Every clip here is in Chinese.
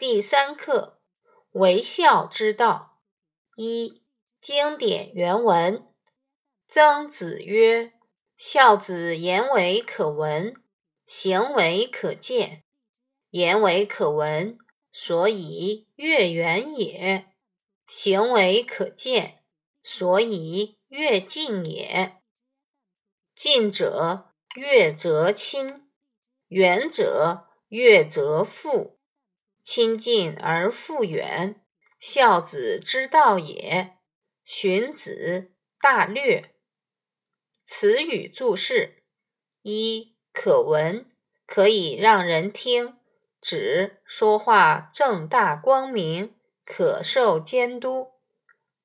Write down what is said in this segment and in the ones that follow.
第三课为孝之道。一、经典原文：曾子曰：“孝子言为可闻，行为可见。言为可闻，所以悦远也；行为可见，所以悦近也。近者悦则亲，远者悦则富。亲近而复远，孝子之道也。”荀子·大略。词语注释：一、可闻，可以让人听，指说话正大光明，可受监督；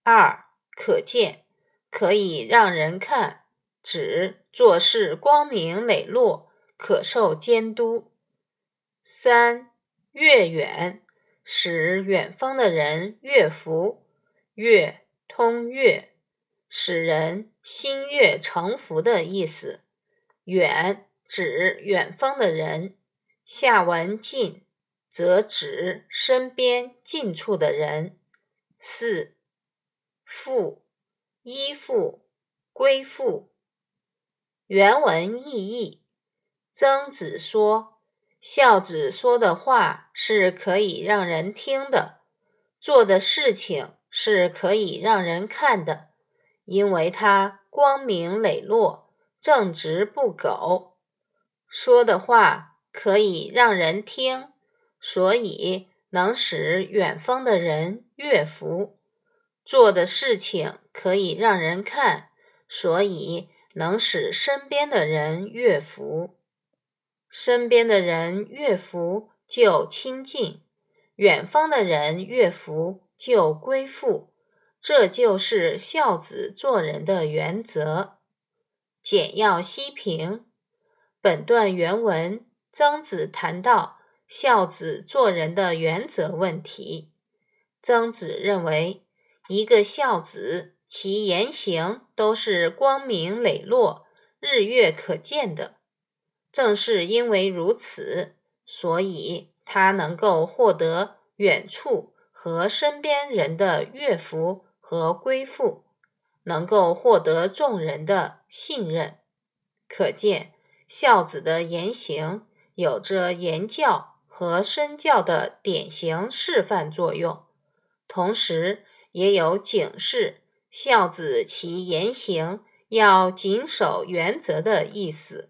二、可见，可以让人看，指做事光明磊落，可受监督；三。越远，使远方的人越服；越通越，使人心悦诚服的意思。远指远方的人，下文近则指身边近处的人。四父依附归附。原文意义：曾子说。孝子说的话是可以让人听的，做的事情是可以让人看的，因为他光明磊落、正直不苟。说的话可以让人听，所以能使远方的人悦服；做的事情可以让人看，所以能使身边的人悦服。身边的人越福就亲近，远方的人越福就归附，这就是孝子做人的原则。简要析评本段原文，曾子谈到孝子做人的原则问题。曾子认为，一个孝子，其言行都是光明磊落、日月可见的。正是因为如此，所以他能够获得远处和身边人的悦服和归附，能够获得众人的信任。可见，孝子的言行有着言教和身教的典型示范作用，同时也有警示孝子其言行要谨守原则的意思。